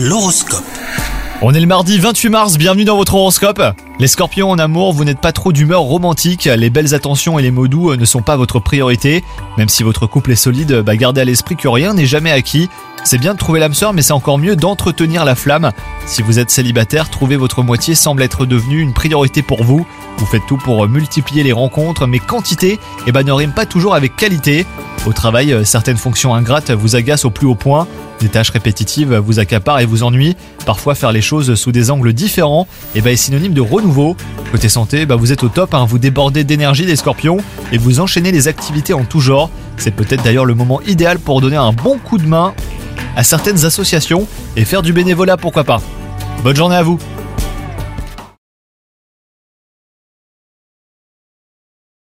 L'horoscope. On est le mardi 28 mars, bienvenue dans votre horoscope. Les scorpions en amour, vous n'êtes pas trop d'humeur romantique, les belles attentions et les mots doux ne sont pas votre priorité. Même si votre couple est solide, bah gardez à l'esprit que rien n'est jamais acquis. C'est bien de trouver l'âme sœur, mais c'est encore mieux d'entretenir la flamme. Si vous êtes célibataire, trouver votre moitié semble être devenu une priorité pour vous. Vous faites tout pour multiplier les rencontres, mais quantité eh ben, ne rime pas toujours avec qualité. Au travail, certaines fonctions ingrates vous agacent au plus haut point. Des tâches répétitives vous accaparent et vous ennuient. Parfois, faire les choses sous des angles différents eh ben, est synonyme de renouveau. Côté santé, bah, vous êtes au top, hein. vous débordez d'énergie des scorpions et vous enchaînez les activités en tout genre. C'est peut-être d'ailleurs le moment idéal pour donner un bon coup de main à certaines associations et faire du bénévolat, pourquoi pas. Bonne journée à vous